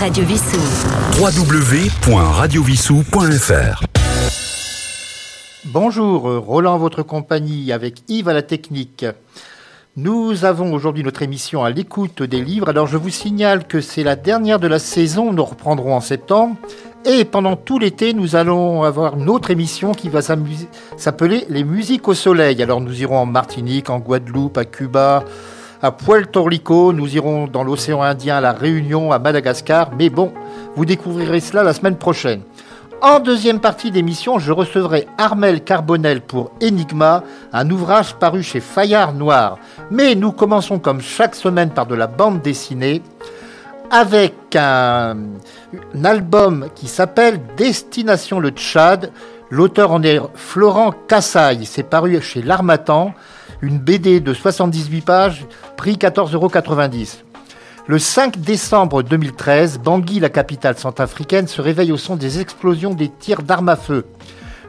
Radio Vissou. www.radiovissou.fr Bonjour, Roland, votre compagnie avec Yves à la technique. Nous avons aujourd'hui notre émission à l'écoute des livres. Alors je vous signale que c'est la dernière de la saison, nous reprendrons en septembre. Et pendant tout l'été, nous allons avoir une autre émission qui va s'appeler Les musiques au soleil. Alors nous irons en Martinique, en Guadeloupe, à Cuba, à Puerto Rico, nous irons dans l'océan Indien, à la Réunion, à Madagascar. Mais bon, vous découvrirez cela la semaine prochaine. En deuxième partie d'émission, je recevrai Armel Carbonel pour Enigma, un ouvrage paru chez Fayard Noir. Mais nous commençons comme chaque semaine par de la bande dessinée avec un, album qui s'appelle Destination le Tchad. L'auteur en est Florent Cassaille. C'est paru chez L'Armatan, une BD de 78 pages, prix 14,90 euros. Le 5 décembre 2013, Bangui, la capitale centrafricaine, se réveille au son des explosions des tirs d'armes à feu.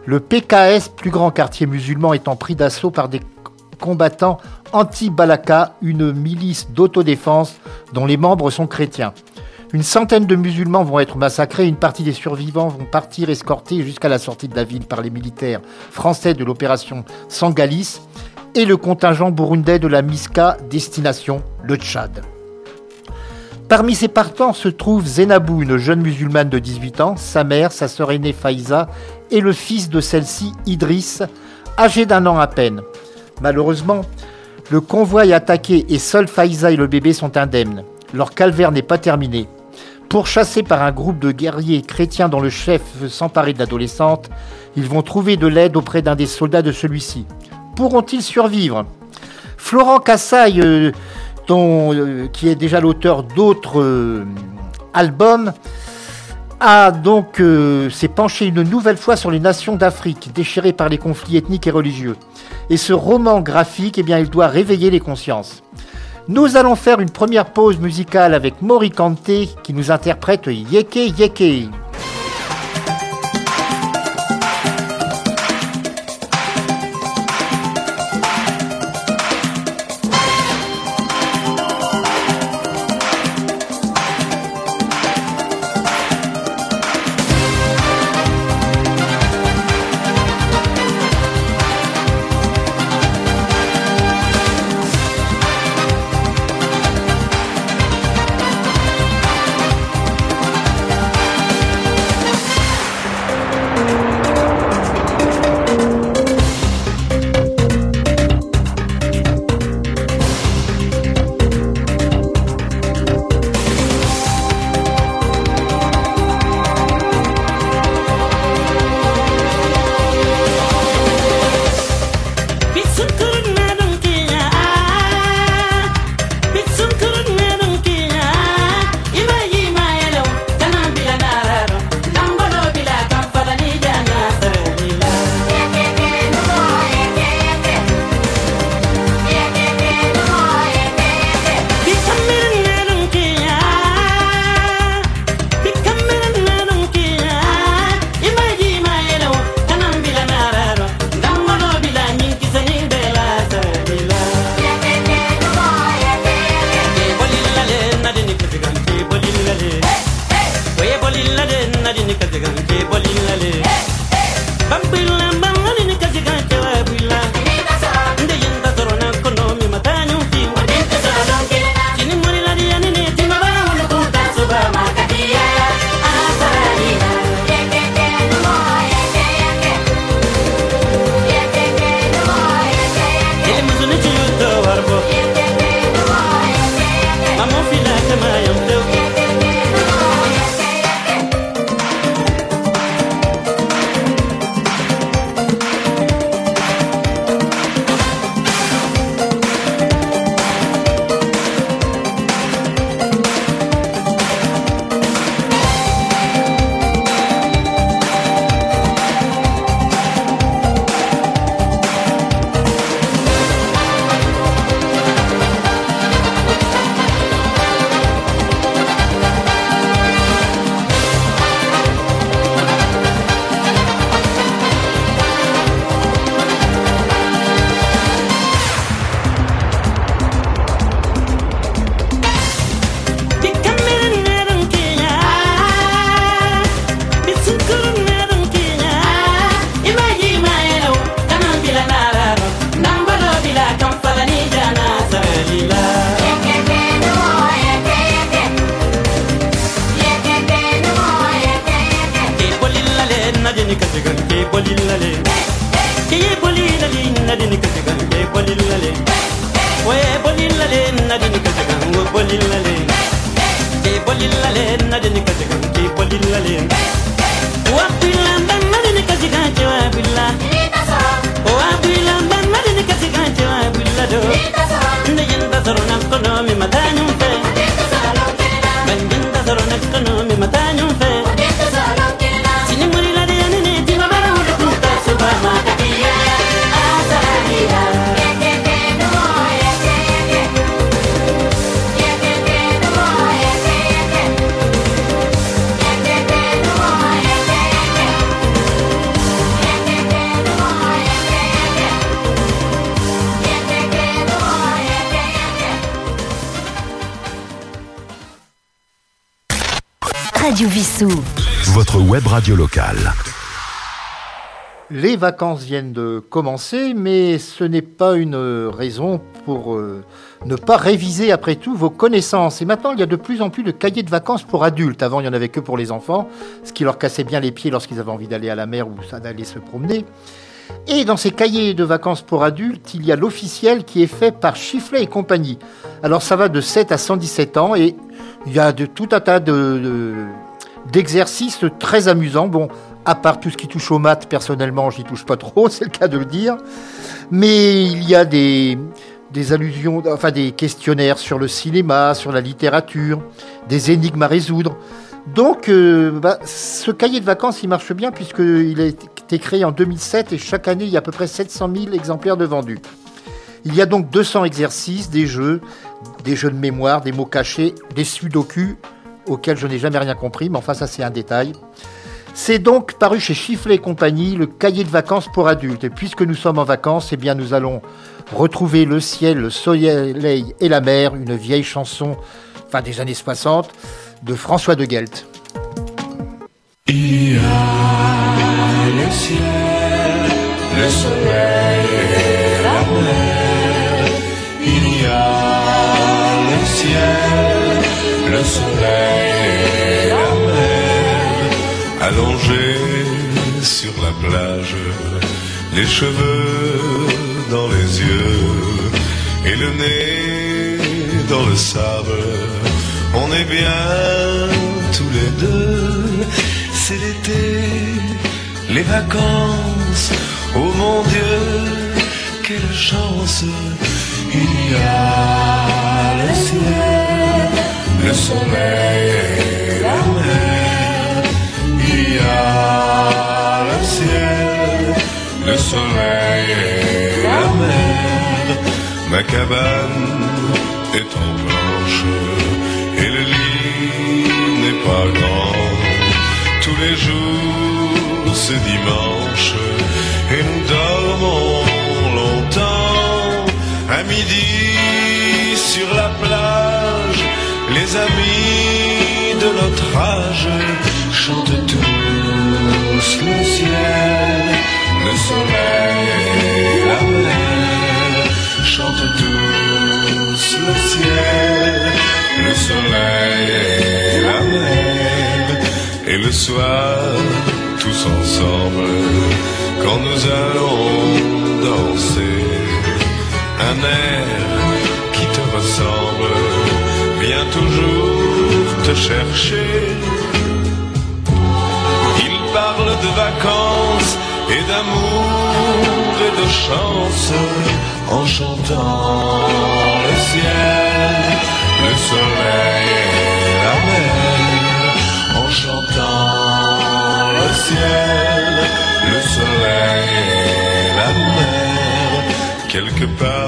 Le PKS, plus grand quartier musulman, étant pris d'assaut par des combattants anti-Balaka, une milice d'autodéfense dont les membres sont chrétiens. Une centaine de musulmans vont être massacrés, une partie des survivants vont partir escortés jusqu'à la sortie de la ville par les militaires français de l'opération Sangalis et le contingent burundais de la MISCA destination le Tchad. Parmi ces partants se trouve Zenabou, une jeune musulmane de 18 ans, sa mère, sa sœur aînée Faïza et le fils de celle-ci, Idriss, âgé d'un an à peine. Malheureusement, le convoi est attaqué et seuls Faïza et le bébé sont indemnes. Leur calvaire n'est pas terminé. Pourchassés par un groupe de guerriers chrétiens dont le chef veut s'emparer de l'adolescente, ils vont trouver de l'aide auprès d'un des soldats de celui-ci. Pourront-ils survivre? Florent Cassaille euh, euh, qui est déjà l'auteur d'autres euh, albums, a donc s'est penché une nouvelle fois sur les nations d'Afrique déchirées par les conflits ethniques et religieux. Et ce roman graphique, eh bien, il doit réveiller les consciences. Nous allons faire une première pause musicale avec Mori Kanté qui nous interprète Yeke Yeke. que llegue el قلوب مدانهم Votre web radio locale. Les vacances viennent de commencer, mais ce n'est pas une raison pour euh, ne pas réviser après tout vos connaissances. Et maintenant, il y a de plus en plus de cahiers de vacances pour adultes. Avant, il n'y en avait que pour les enfants, ce qui leur cassait bien les pieds lorsqu'ils avaient envie d'aller à la mer ou d'aller se promener. Et dans ces cahiers de vacances pour adultes, il y a l'officiel qui est fait par Chifflet et compagnie. Alors ça va de 7 à 117 ans et il y a de, tout un tas de, de- d'exercices très amusants. Bon, à part tout ce qui touche aux maths, personnellement, j'y touche pas trop, c'est le cas de le dire. Mais il y a des, allusions, enfin des questionnaires sur le cinéma, sur la littérature, des énigmes à résoudre. Donc, euh, bah, ce cahier de vacances, il marche bien puisqu'il a été créé en 2007 et chaque année, il y a à peu près 700 000 exemplaires de vendus. Il y a donc 200 exercices, des jeux, des jeux de mémoire, des mots cachés, des sudoku auxquels je n'ai jamais rien compris, mais enfin ça c'est un détail. C'est donc paru chez Chifflet et compagnie, le cahier de vacances pour adultes. Et puisque nous sommes en vacances, eh bien nous allons retrouver le ciel, le soleil et la mer, une vieille chanson, enfin des années 60, de François de Guelt. Il y a le ciel, le soleil et la mer. Il y a le ciel, le soleil la mer. Allongés sur la plage, les cheveux dans les yeux et le nez dans le sable. On est bien tous les deux, c'est l'été, les vacances. Oh mon Dieu, quelle chance! Il y a le ciel, le soleil et la mer. Il y a le ciel, le soleil et la mer. Ma cabane est en planche et le lit n'est pas grand. Tous les jours c'est dimanche et nous dormons longtemps. À midi sur la plage, les amis de notre âge chantent tous le ciel, le soleil et la mer. Chantent tous le ciel, le soleil et la mer. Et le soir, tous ensemble, quand nous allons danser, un air qui te ressemble toujours te chercher. Il parle de vacances et d'amour et de chance en chantant le ciel, le soleil et la mer. En chantant le ciel, le soleil et la mer. Quelque part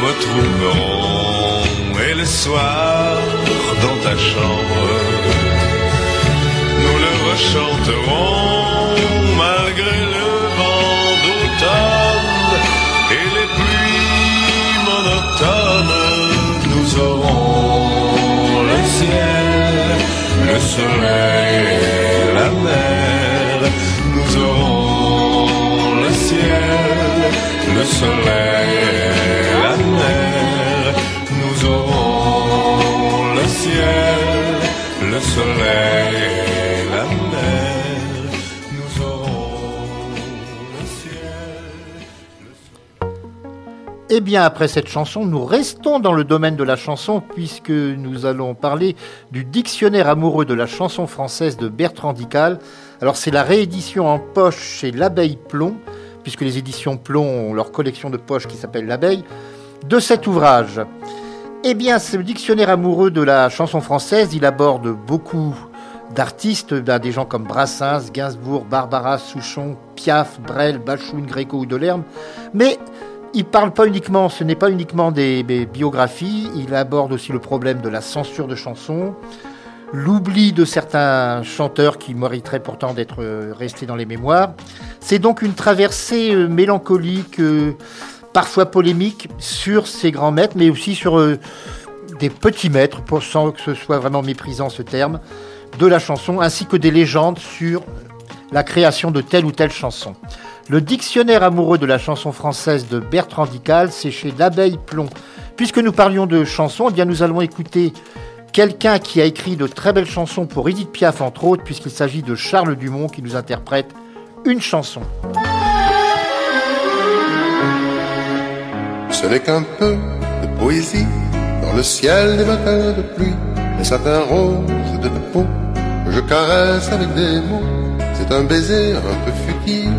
nous retrouverons et le soir dans ta chambre, nous le rechanterons malgré le vent d'automne et les pluies monotones. Nous aurons le ciel, le soleil et la mer. Nous aurons le ciel, le soleil et et Eh bien, après cette chanson, nous restons dans le domaine de la chanson puisque nous allons parler du dictionnaire amoureux de la chanson française de Bertrand Dical. Alors, c'est la réédition en poche chez l'Abeille Plomb, puisque les éditions Plomb ont leur collection de poches qui s'appelle l'Abeille, de cet ouvrage. Eh bien, ce dictionnaire amoureux de la chanson française, il aborde beaucoup d'artistes, ben, des gens comme Brassens, Gainsbourg, Barbara, Souchon, Piaf, Brel, Bachoun, Gréco ou Delerme, mais il parle pas uniquement, ce n'est pas uniquement des, biographies, il aborde aussi le problème de la censure de chansons, l'oubli de certains chanteurs qui mériteraient pourtant d'être restés dans les mémoires. C'est donc une traversée euh, mélancolique, euh, parfois polémique, sur ces grands maîtres, mais aussi sur des petits maîtres, sans que ce soit vraiment méprisant ce terme, de la chanson, ainsi que des légendes sur la création de telle ou telle chanson. Le dictionnaire amoureux de la chanson française de Bertrand Dical, c'est chez l'Abeille Plomb. Puisque nous parlions de chansons, eh bien nous allons écouter quelqu'un qui a écrit de très belles chansons pour Edith Piaf, entre autres, puisqu'il s'agit de Charles Dumont qui nous interprète une chanson. Ce n'est qu'un peu de poésie dans le ciel des matins de pluie, les satins roses de peau que je caresse avec des mots. C'est un baiser un peu futile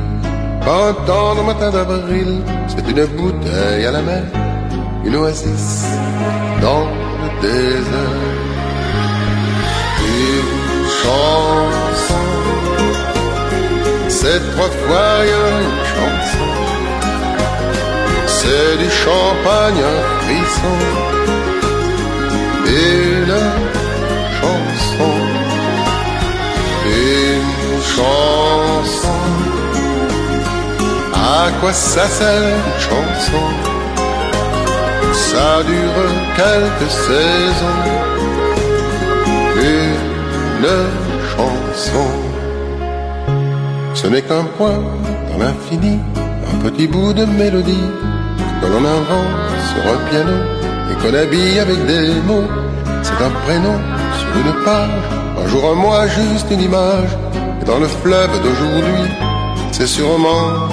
quand un tendre matin d'avril, c'est une bouteille à la mer, une oasis dans le désert. Une chanson, c'est trois fois une chanson. C'est du champagne un frisson. Une chanson, une chanson. À quoi ça sert une chanson? Ça dure quelques saisons. Une chanson. Ce n'est qu'un point dans l'infini, un petit bout de mélodie que l'on invente sur un piano et qu'on habille avec des mots. C'est un prénom sur une page, un jour, un mois, juste une image. Et dans le fleuve d'aujourd'hui, c'est sûrement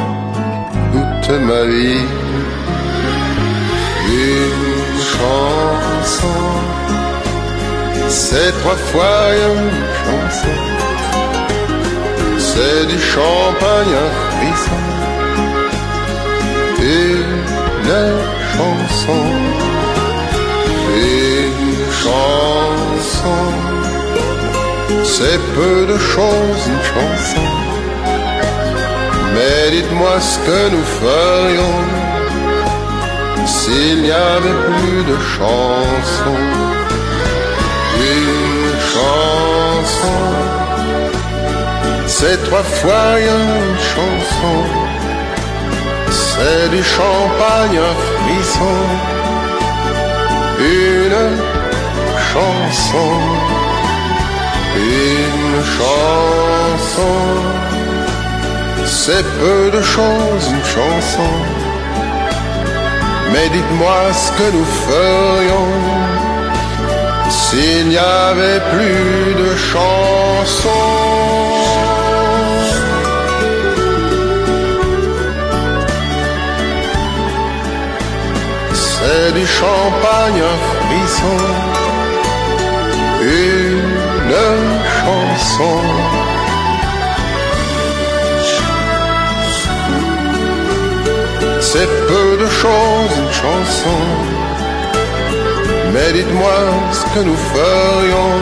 ma vie. Une chanson, c'est trois fois une chanson. C'est du champagne frisson. Une chanson, une chanson. C'est peu de choses, une chanson mais dites-moi ce que nous ferions s'il n'y avait plus de chansons. Une chanson, c'est trois fois une chanson. C'est du champagne un frisson. Une chanson, une chanson. C'est peu de choses, une chanson. Mais dites-moi ce que nous ferions s'il n'y avait plus de chansons. C'est du champagne frisson, une chanson. C'est peu de choses, une chanson. Mais dites-moi ce que nous ferions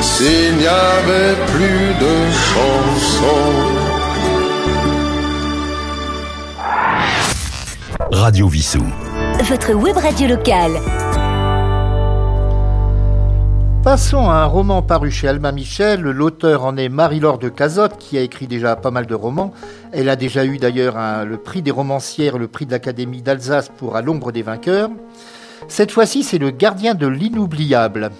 s'il n'y avait plus de chansons. Radio Vissou. Votre web locale. Passons à un roman paru chez Alma Michel. L'auteur en est Marie-Laure de Cazotte, qui a écrit déjà pas mal de romans. Elle a déjà eu d'ailleurs le prix des romancières, le prix de l'Académie d'Alsace pour À l'ombre des vainqueurs. Cette fois-ci, c'est le gardien de l'inoubliable.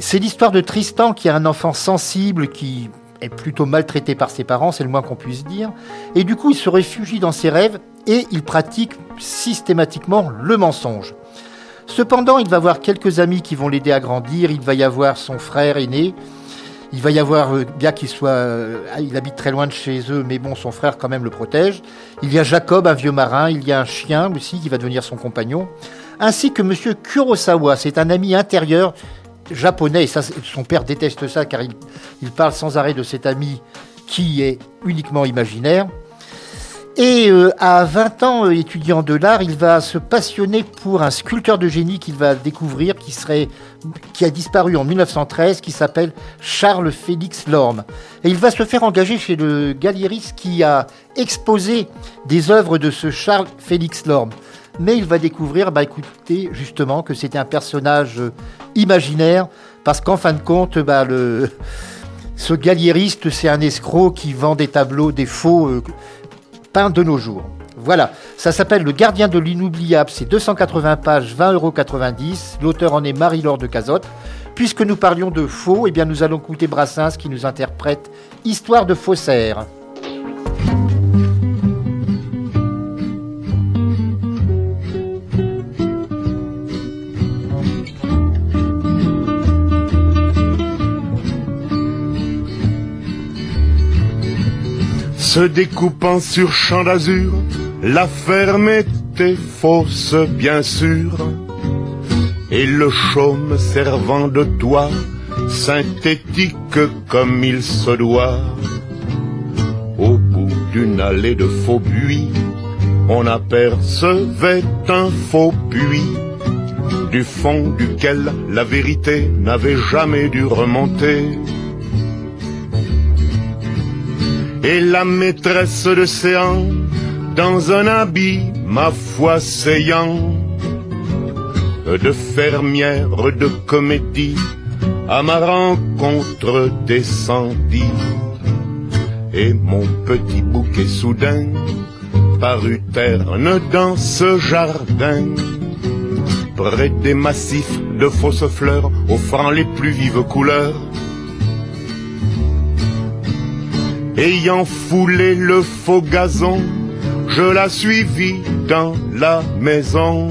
C'est l'histoire de Tristan qui a un enfant sensible qui est plutôt maltraité par ses parents, c'est le moins qu'on puisse dire. Et du coup, il se réfugie dans ses rêves et il pratique systématiquement le mensonge. Cependant, il va avoir quelques amis qui vont l'aider à grandir. Il va y avoir son frère aîné. Il va y avoir, euh, bien qu'il soit, euh, il habite très loin de chez eux, mais bon, son frère quand même le protège. Il y a Jacob, un vieux marin. Il y a un chien aussi qui va devenir son compagnon, ainsi que Monsieur Kurosawa. C'est un ami intérieur japonais. Et son père déteste ça car il parle sans arrêt de cet ami qui est uniquement imaginaire. Et euh, à 20 ans, euh, étudiant de l'art, il va se passionner pour un sculpteur de génie qu'il va découvrir, qui, serait, qui a disparu en 1913, qui s'appelle Charles Félix Lorme. Et il va se faire engager chez le galériste qui a exposé des œuvres de ce Charles Félix Lorme. Mais il va découvrir, bah écoutez, justement, que c'était un personnage euh, imaginaire, parce qu'en fin de compte, bah, le, ce galériste, c'est un escroc qui vend des tableaux, des faux euh, peints de nos jours. Voilà, ça s'appelle Le gardien de l'inoubliable, c'est 280 pages, 20,90 euros. L'auteur en est Marie-Laure de Cazotte. Puisque nous parlions de faux, eh bien nous allons écouter Brassens qui nous interprète Histoire de faussaire. Se découpant sur champ d'azur, la ferme était fausse, bien sûr, et le chaume servant de toit, synthétique comme il se doit. Au bout d'une allée de faux buis, on apercevait un faux puits, du fond duquel la vérité n'avait jamais dû remonter. Et la maîtresse de séant dans un habit, ma foi, saillant de fermière de comédie à ma rencontre descendit. Et mon petit bouquet soudain parut terne dans ce jardin. Près des massifs de fausses fleurs offrant les plus vives couleurs Ayant foulé le faux gazon, je la suivis dans la maison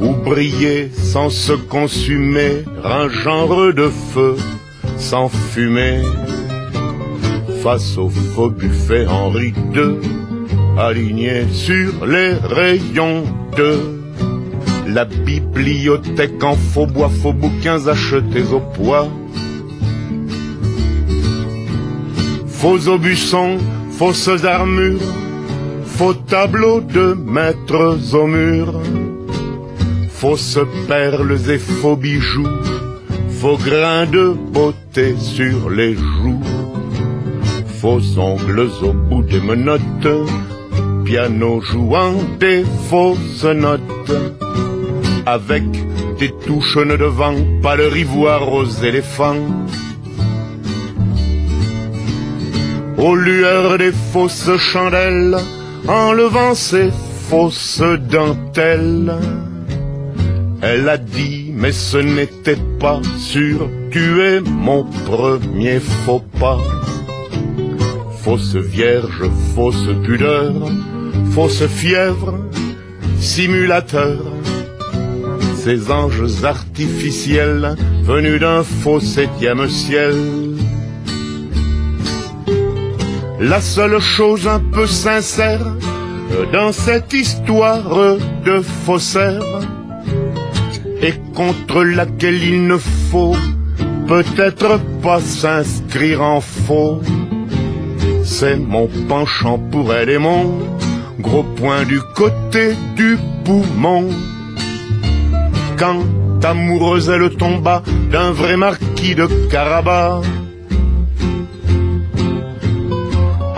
où brillait sans se consumer un genre de feu sans fumée. Face au faux buffet Henri II, aligné sur les rayons de la bibliothèque en faux bois, faux bouquins achetés au poids. Faux aubusons, fausses armures, faux tableaux de maîtres au mur, fausses perles et faux bijoux, faux grains de beauté sur les joues, faux ongles au bout des menottes, piano jouant des fausses notes, avec des touches devant, pas le ivoire aux éléphants. Aux lueurs des fausses chandelles, enlevant ses fausses dentelles. Elle a dit, mais ce n'était pas sûr, tu es mon premier faux pas. Fausse vierge, fausse pudeur, fausse fièvre, simulateur. Ces anges artificiels venus d'un faux septième ciel. La seule chose un peu sincère dans cette histoire de faussaire et contre laquelle il ne faut peut-être pas s'inscrire en faux. C'est mon penchant pour elle et gros point du côté du poumon. Quand amoureuse elle tomba d'un vrai marquis de Carabas.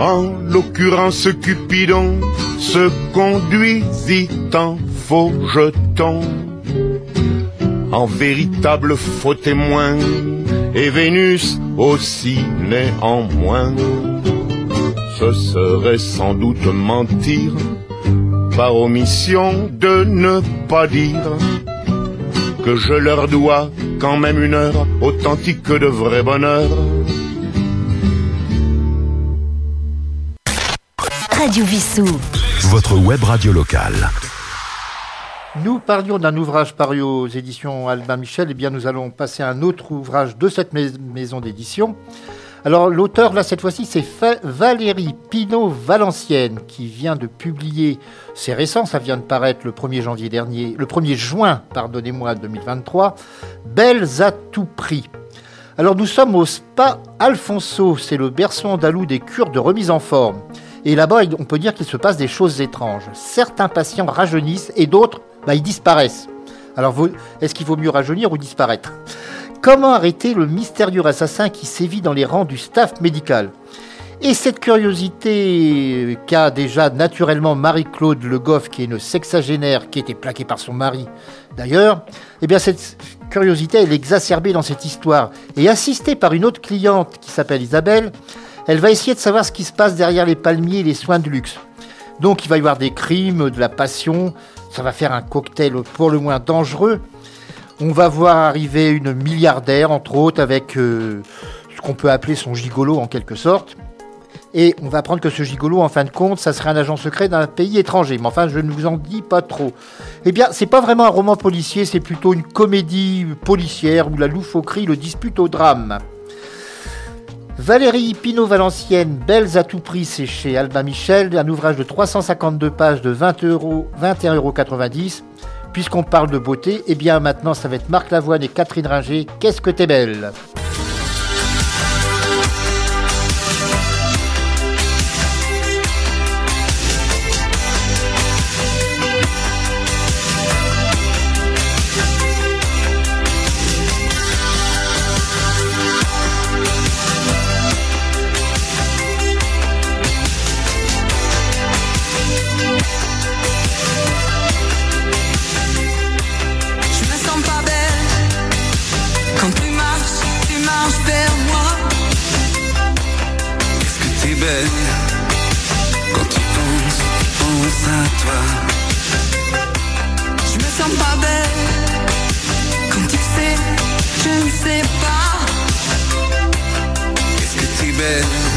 En l'occurrence, Cupidon se conduisit en faux jeton, en véritable faux témoin, et Vénus aussi néanmoins. Ce serait sans doute mentir, par omission de ne pas dire que je leur dois quand même une heure authentique de vrai bonheur. Radio Vissou. Votre web radio locale. Nous parlions d'un ouvrage paru aux éditions Albin Michel, et eh bien nous allons passer à un autre ouvrage de cette maison d'édition. Alors l'auteur là cette fois-ci c'est Valérie Pinault-Valencienne qui vient de publier, c'est récent, ça vient de paraître le 1er janvier dernier, le 1er juin, pardonnez-moi, 2023, Belles à tout prix. Alors nous sommes au Spa Alfonso, c'est le berceau andalou des cures de remise en forme. Et là-bas, on peut dire qu'il se passe des choses étranges. Certains patients rajeunissent et d'autres bah, ils disparaissent. Alors, est-ce qu'il vaut mieux rajeunir ou disparaître? Comment arrêter le mystérieux assassin qui sévit dans les rangs du staff médical? Et cette curiosité qu'a déjà naturellement Marie-Claude Le Goff, qui est une sexagénaire qui était plaquée par son mari d'ailleurs, eh bien cette curiosité elle est exacerbée dans cette histoire. Et assistée par une autre cliente qui s'appelle Isabelle, elle va essayer de savoir ce qui se passe derrière les palmiers et les soins de luxe. Donc il va y avoir des crimes, de la passion, ça va faire un cocktail pour le moins dangereux. On va voir arriver une milliardaire, entre autres, avec euh, ce qu'on peut appeler son gigolo en quelque sorte. Et on va apprendre que ce gigolo, en fin de compte, ça serait un agent secret d'un pays étranger. Mais enfin, je ne vous en dis pas trop. Eh bien, c'est pas vraiment un roman policier, c'est plutôt une comédie policière où la loufoquerie le dispute au drame. Valérie Pinault-Valencienne, Belles à tout prix, c'est chez Albin Michel, un ouvrage de 352 pages de 20 euros, 21,90 euros. Puisqu'on parle de beauté, eh bien maintenant ça va être Marc Lavoine et Catherine Ringer. Qu'est-ce que t'es belle? Je me sens pas belle quand tu sais, je ne sais pas. Qu'est-ce que tu es belle?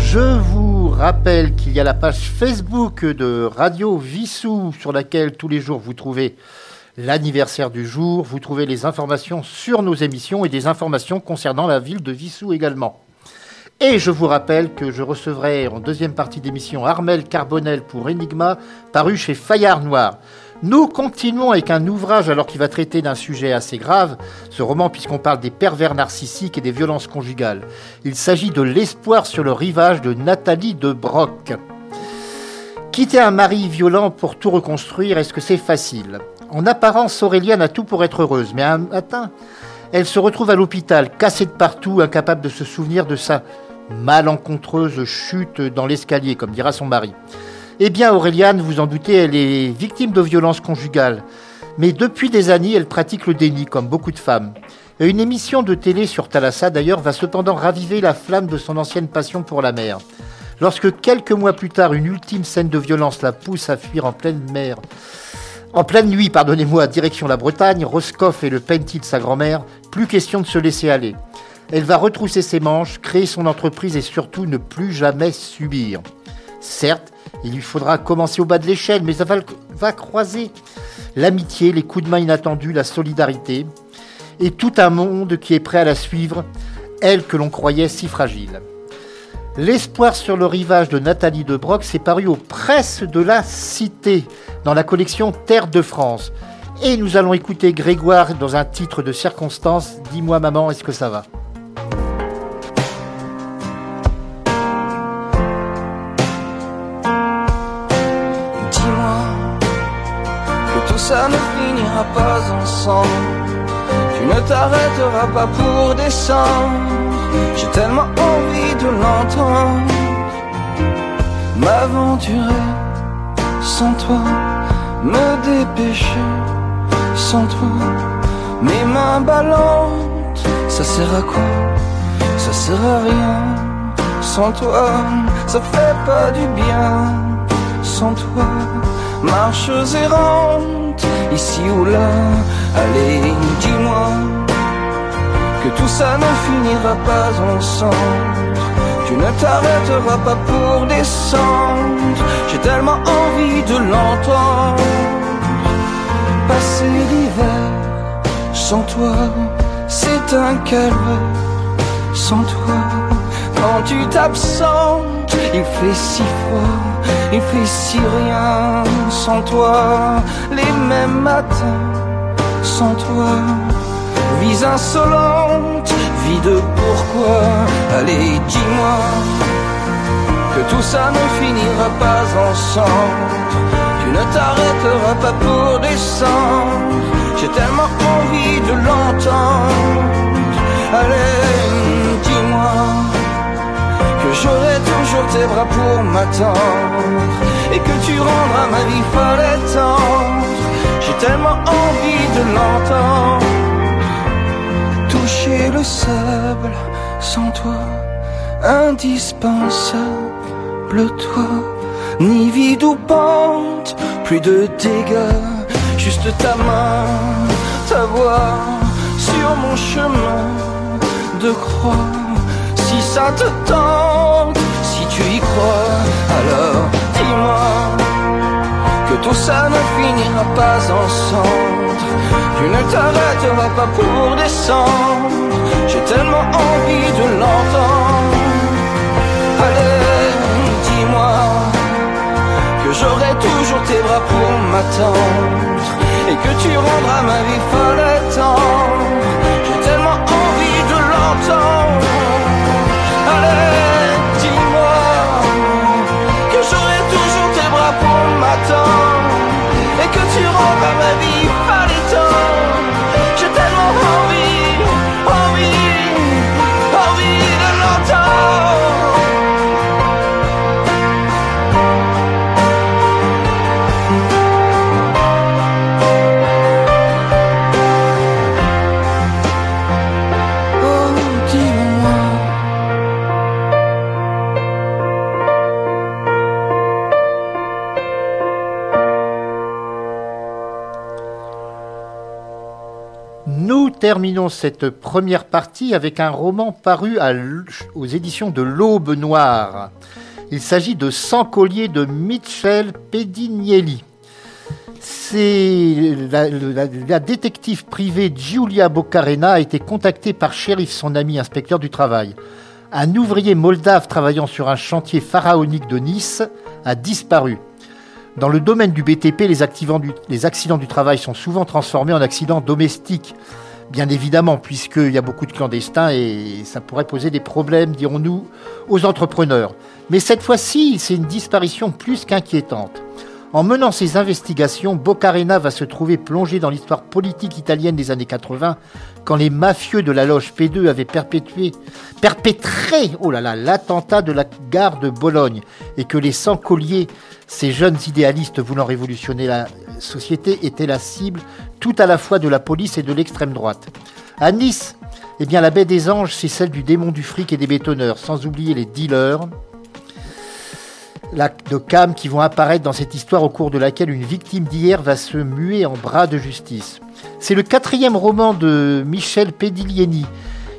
Je vous rappelle qu'il y a la page Facebook de Radio Vissou sur laquelle tous les jours vous trouvez l'anniversaire du jour, vous trouvez les informations sur nos émissions et des informations concernant la ville de Vissou également. Et je vous rappelle que je recevrai en deuxième partie d'émission Armel Carbonel pour Enigma, paru chez Fayard Noir. Nous continuons avec un ouvrage alors qu'il va traiter d'un sujet assez grave, ce roman puisqu'on parle des pervers narcissiques et des violences conjugales. Il s'agit de L'espoir sur le rivage de Nathalie de Broc. Quitter un mari violent pour tout reconstruire, est-ce que c'est facile? En apparence, Auréliane a tout pour être heureuse, mais un matin, elle se retrouve à l'hôpital, cassée de partout, incapable de se souvenir de sa malencontreuse chute dans l'escalier, comme dira son mari. Eh bien, Auréliane, vous en doutez, elle est victime de violences conjugales. Mais depuis des années, elle pratique le déni, comme beaucoup de femmes. Une émission de télé sur Thalassa, d'ailleurs, va cependant raviver la flamme de son ancienne passion pour la mer. Lorsque quelques mois plus tard, une ultime scène de violence la pousse à fuir en pleine mer, en pleine nuit, pardonnez-moi, direction la Bretagne, Roscoff et le penty de sa grand-mère, plus question de se laisser aller. Elle va retrousser ses manches, créer son entreprise et surtout ne plus jamais subir. Certes, il lui faudra commencer au bas de l'échelle, mais ça va, croiser l'amitié, les coups de main inattendus, la solidarité, et tout un monde qui est prêt à la suivre, elle que l'on croyait si fragile. L'espoir sur le rivage de Nathalie de Broc s'est paru aux presses de la Cité, dans la collection Terre de France. Et nous allons écouter Grégoire dans un titre de circonstance. Dis-moi maman, est-ce que ça va? Ça ne finira pas ensemble. Tu ne t'arrêteras pas pour descendre. J'ai tellement envie de l'entendre. M'aventurer sans toi, me dépêcher sans toi. Mes mains ballantes, ça sert à quoi? Ça sert à rien. Sans toi, ça fait pas du bien. Sans toi, marches errantes, ici ou là. Allez, dis-moi que tout ça ne finira pas ensemble. Tu ne t'arrêteras pas pour descendre. J'ai tellement envie de l'entendre. Passer l'hiver sans toi, c'est un calvaire. Sans toi, quand tu t'absentes, il fait si froid, il fait si rien. Sans toi, les mêmes matins. Sans toi, vie insolente, vie de pourquoi? Allez, dis-moi que tout ça ne finira pas ensemble. Tu ne t'arrêteras pas pour descendre. J'ai tellement envie de l'entendre. Allez, j'aurai toujours tes bras pour m'attendre et que tu rendras ma vie folle et. J'ai tellement envie de l'entendre toucher le sable sans toi, indispensable toi, ni vide ou pente, plus de dégâts, juste ta main, ta voix sur mon chemin de croix. Si ça te si tu y crois, alors dis-moi que tout ça ne finira pas ensemble. Tu ne t'arrêteras pas pour descendre. J'ai tellement envie de l'entendre. Allez, dis-moi que j'aurai toujours tes bras pour m'attendre et que tu rendras ma vie folle et tendre. Terminons cette première partie avec un roman paru aux éditions de l'Aube Noire. Il s'agit de Sans collier de Michel Pedignelli. C'est la, détective privée Giulia Boccarena a été contactée par Sheriff, son ami inspecteur du travail. Un ouvrier moldave travaillant sur un chantier pharaonique de Nice a disparu. Dans le domaine du BTP, les accidents du travail sont souvent transformés en accidents domestiques. Bien évidemment, puisqu'il y a beaucoup de clandestins et ça pourrait poser des problèmes, dirons-nous, aux entrepreneurs. Mais cette fois-ci, c'est une disparition plus qu'inquiétante. En menant ses investigations, Boccarena va se trouver plongé dans l'histoire politique italienne des années 80, quand les mafieux de la loge P2 avaient perpétré oh là là, l'attentat de la gare de Bologne, et que les sans-colliers, ces jeunes idéalistes voulant révolutionner la société, étaient la cible tout à la fois de la police et de l'extrême droite. À Nice, eh bien, la baie des anges, c'est celle du démon du fric et des bétonneurs, sans oublier les dealers, de Cam qui vont apparaître dans cette histoire au cours de laquelle une victime d'hier va se muer en bras de justice. C'est le quatrième roman de Michel Pediglieni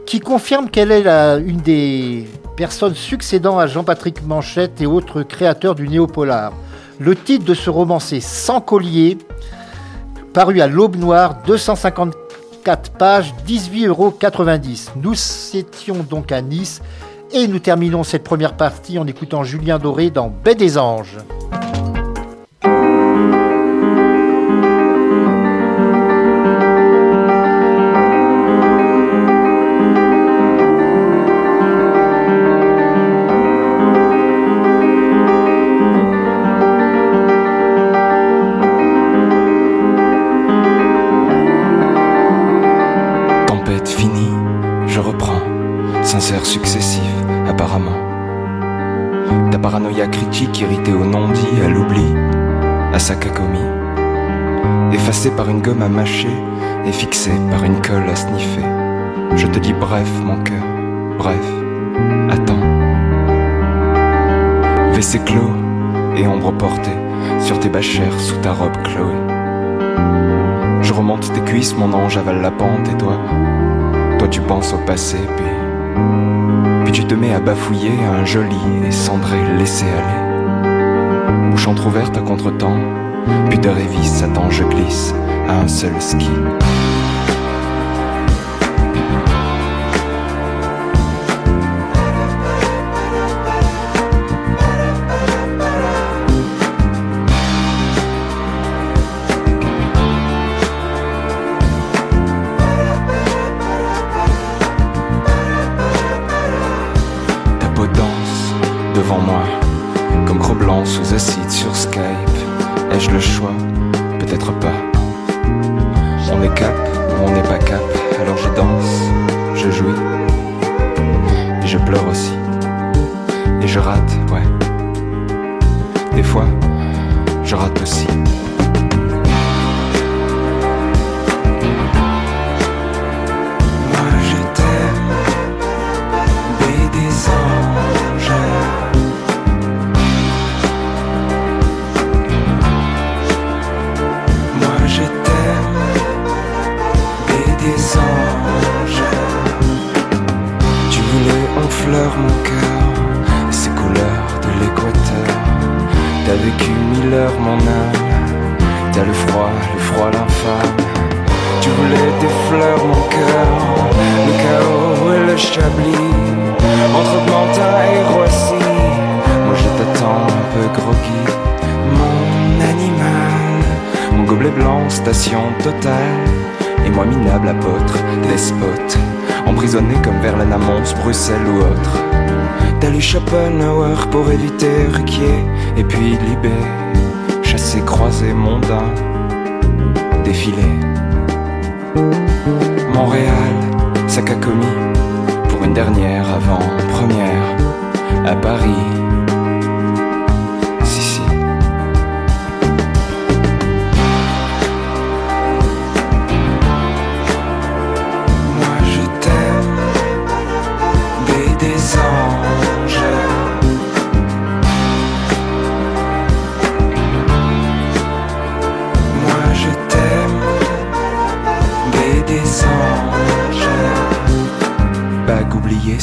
qui confirme qu'elle est une des personnes succédant à Jean-Patrick Manchette et autres créateurs du néopolar. Le titre de ce roman c'est Sans collier, paru à l'Aube Noire, 254 pages, 18,90 euros. Nous étions donc à Nice et nous terminons cette première partie en écoutant Julien Doré dans Baie des Anges. Paranoïa critique irritée au non-dit, à l'oubli, à sa cacomie. Effacée par une gomme à mâcher et fixée par une colle à sniffer. Je te dis bref, mon cœur, bref, attends. WC clos et ombre portée sur tes bâchères sous ta robe Chloé. Je remonte tes cuisses, mon ange avale la pente et toi, toi tu penses au passé, puis, puis tu te mets à bafouiller un joli et cendré laisser-aller. Bouche entr'ouverte à contre-temps, puis de révis, attends, je glisse à un seul ski.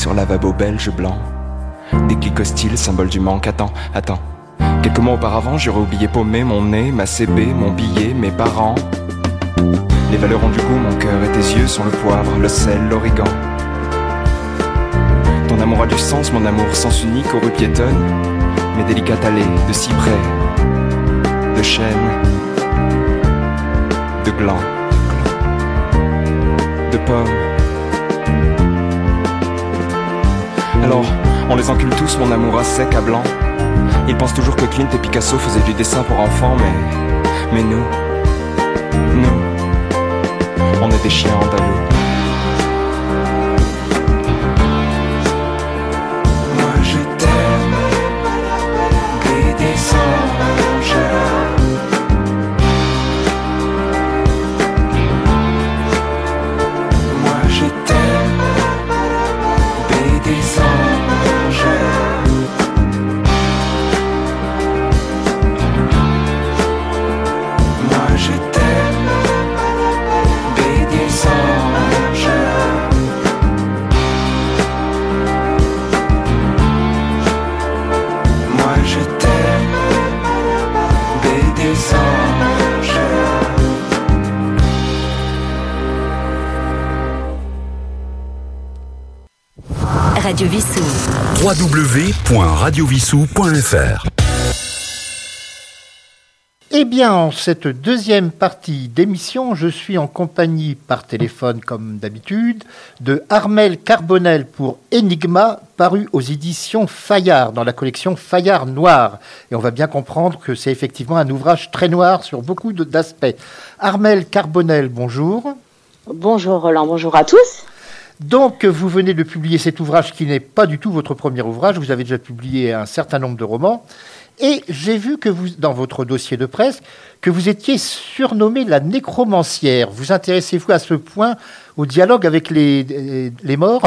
Sur lavabo belge blanc. Des clics hostiles, symbole du manque. Attends, attends. Quelques mois auparavant, j'aurais oublié paumer mon nez, ma CB, mon billet, mes parents. Les valeurs ont du goût, mon cœur et tes yeux sont le poivre, le sel, l'origan. Ton amour a du sens, mon amour, sens unique aux rues piétonnes. Mes délicates allées de cyprès, de chêne, de gland, de pommes. Alors, on les encule tous, mon amour à sec, à blanc. Ils pensent toujours que Clint et Picasso faisaient du dessin pour enfants, mais. Mais nous. Nous. On est des chiens andalous. Radio Vissou. www.radiovissou.fr Eh bien, en cette deuxième partie d'émission, je suis en compagnie par téléphone, comme d'habitude, de Armel Carbonel pour Enigma, paru aux éditions Fayard, dans la collection Fayard Noir. Et on va bien comprendre que c'est effectivement un ouvrage très noir sur beaucoup d'aspects. Armel Carbonel, bonjour. Bonjour Roland, bonjour à tous. Donc, vous venez de publier cet ouvrage qui n'est pas du tout votre premier ouvrage. Vous avez déjà publié un certain nombre de romans. Et j'ai vu que vous, dans votre dossier de presse, que vous étiez surnommée la nécromancière. Vous intéressez-vous à ce point au dialogue avec les, les morts?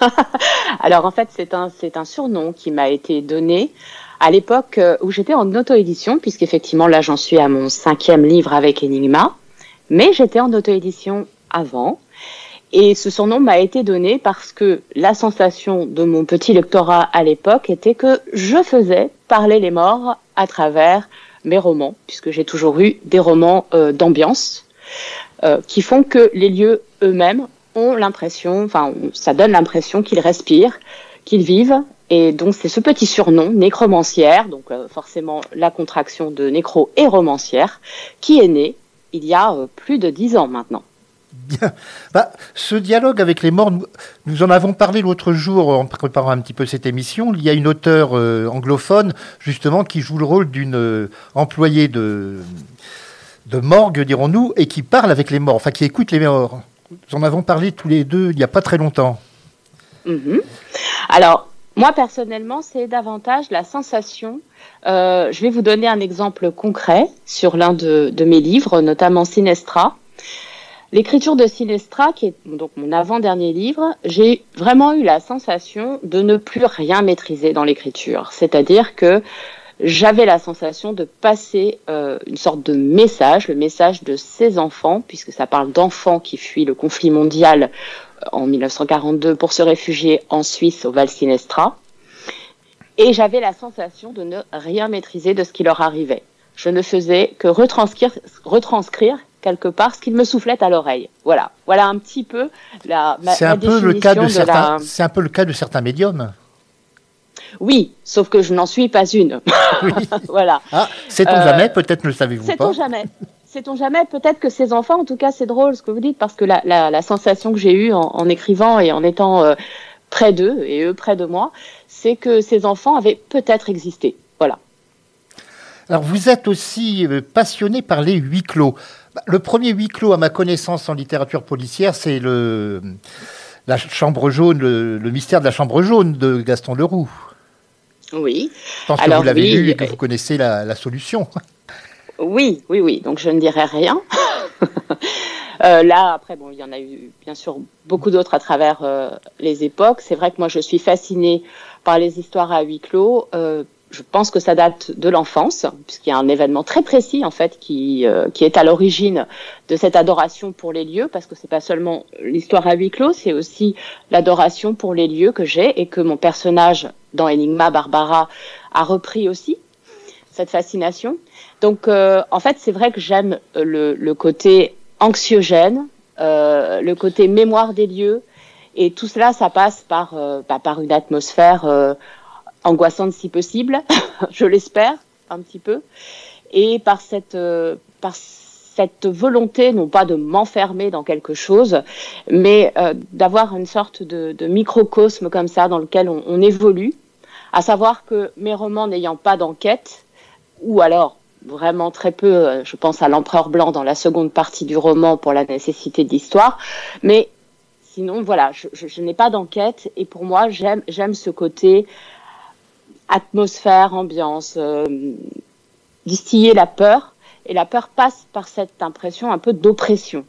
Alors en fait, c'est un, c'est un surnom qui m'a été donné à l'époque euh, où j'étais en auto-édition, puisqu'effectivement là j'en suis à mon cinquième livre avec Enigma, mais j'étais en auto-édition avant. Et ce surnom m'a été donné parce que la sensation de mon petit lectorat à l'époque était que je faisais parler les morts à travers mes romans, puisque j'ai toujours eu des romans euh, d'ambiance euh, qui font que les lieux eux-mêmes ont l'impression, enfin, ça donne l'impression qu'ils respirent, qu'ils vivent. Et donc, c'est ce petit surnom, nécromancière, donc euh, forcément la contraction de nécro et romancière, qui est né il y a plus de dix ans maintenant. Bah, ce dialogue avec les morts, nous, en avons parlé l'autre jour en préparant un petit peu cette émission. Il y a une auteure euh, anglophone, justement, qui joue le rôle d'une euh, employée de, de morgue, dirons-nous, et qui parle avec les morts, enfin qui écoute les morts. Nous en avons parlé tous les deux il n'y a pas très longtemps. Mhm. Alors, moi personnellement, c'est davantage la sensation. euh, je vais vous donner un exemple concret sur l'un de mes livres, notamment Sinestra. L'écriture de Sinestra, qui est donc mon avant-dernier livre, j'ai vraiment eu la sensation de ne plus rien maîtriser dans l'écriture. C'est-à-dire que j'avais la sensation de passer euh, une sorte de message, le message de ces enfants, puisque ça parle d'enfants qui fuient le conflit mondial euh, en 1942 pour se réfugier en Suisse au Val Sinestra. Et j'avais la sensation de ne rien maîtriser de ce qui leur arrivait. Je ne faisais que retranscrire, retranscrire quelque part ce qu'ils me soufflaient à l'oreille. Voilà, voilà un petit peu la. ma- C'est un peu le cas de, certains. la- C'est un peu le cas de certains médiums. Oui, sauf que je n'en suis pas une. Oui. voilà. Ah, sait-on Euh, jamais Peut-être ne le savez-vous pas. Sait-on jamais Sait-on jamais Peut-être que ces enfants, en tout cas, c'est drôle ce que vous dites, parce que la, la, la sensation que j'ai eue en, en écrivant et en étant euh, près d'eux, et eux près de moi, c'est que ces enfants avaient peut-être existé. Voilà. Alors, vous êtes aussi euh, passionné par les huis clos. Bah, Le premier huis clos, à ma connaissance en littérature policière, c'est le la chambre jaune, le, le mystère de la chambre jaune de Gaston Leroux. Oui. Je pense que vous l'avez oui, lu et que euh, vous connaissez la, la solution. Oui, oui, oui. Donc je ne dirai rien. Euh, là, après, bon, il y en a eu bien sûr beaucoup d'autres à travers euh, les époques. C'est vrai que moi, je suis fascinée par les histoires à huis clos. Euh, je pense que ça date de l'enfance, puisqu'il y a un événement très précis en fait qui, euh, qui est à l'origine de cette adoration pour les lieux, parce que c'est pas seulement l'histoire à huis clos, c'est aussi l'adoration pour les lieux que j'ai et que mon personnage dans Enigma Barbara a repris aussi cette fascination. Donc euh, en fait c'est vrai que j'aime le, le, côté anxiogène, euh, le côté mémoire des lieux, et tout cela ça passe par, euh, bah, par une atmosphère angoissante si possible, je l'espère un petit peu, et par cette, euh, par cette volonté non pas de m'enfermer dans quelque chose, mais euh, d'avoir une sorte de, de, microcosme comme ça dans lequel on, on évolue, à savoir que mes romans n'ayant pas d'enquête, ou alors vraiment très peu, euh, je pense à l'empereur blanc dans la seconde partie du roman pour la nécessité d'histoire, mais sinon voilà, je, je, je n'ai pas d'enquête et pour moi j'aime j'aime ce côté atmosphère, ambiance, euh, distiller la peur. Et la peur passe par cette impression un peu d'oppression.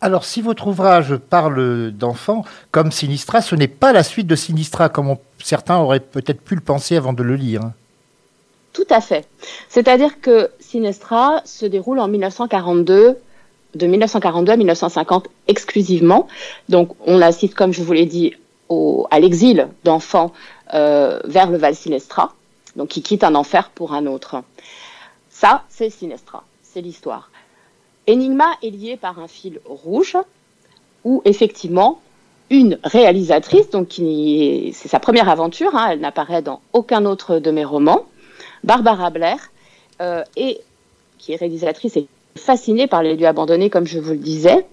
Alors, si votre ouvrage parle d'enfants, comme Sinistra, ce n'est pas la suite de Sinistra, comme on, certains auraient peut-être pu le penser avant de le lire. Tout à fait. C'est-à-dire que Sinistra se déroule en 1942, de 1942 à 1950 exclusivement. Donc, on assiste, comme je vous l'ai dit, à l'exil d'enfants euh, vers le Val Sinestra, donc qui quitte un enfer pour un autre. Ça, c'est Sinestra, c'est l'histoire. Enigma est lié par un fil rouge où effectivement une réalisatrice, donc c'est sa première aventure, hein, elle n'apparaît dans aucun autre de mes romans, Barbara Blair, euh, et qui est réalisatrice et fascinée par les lieux abandonnés, comme je vous le disais.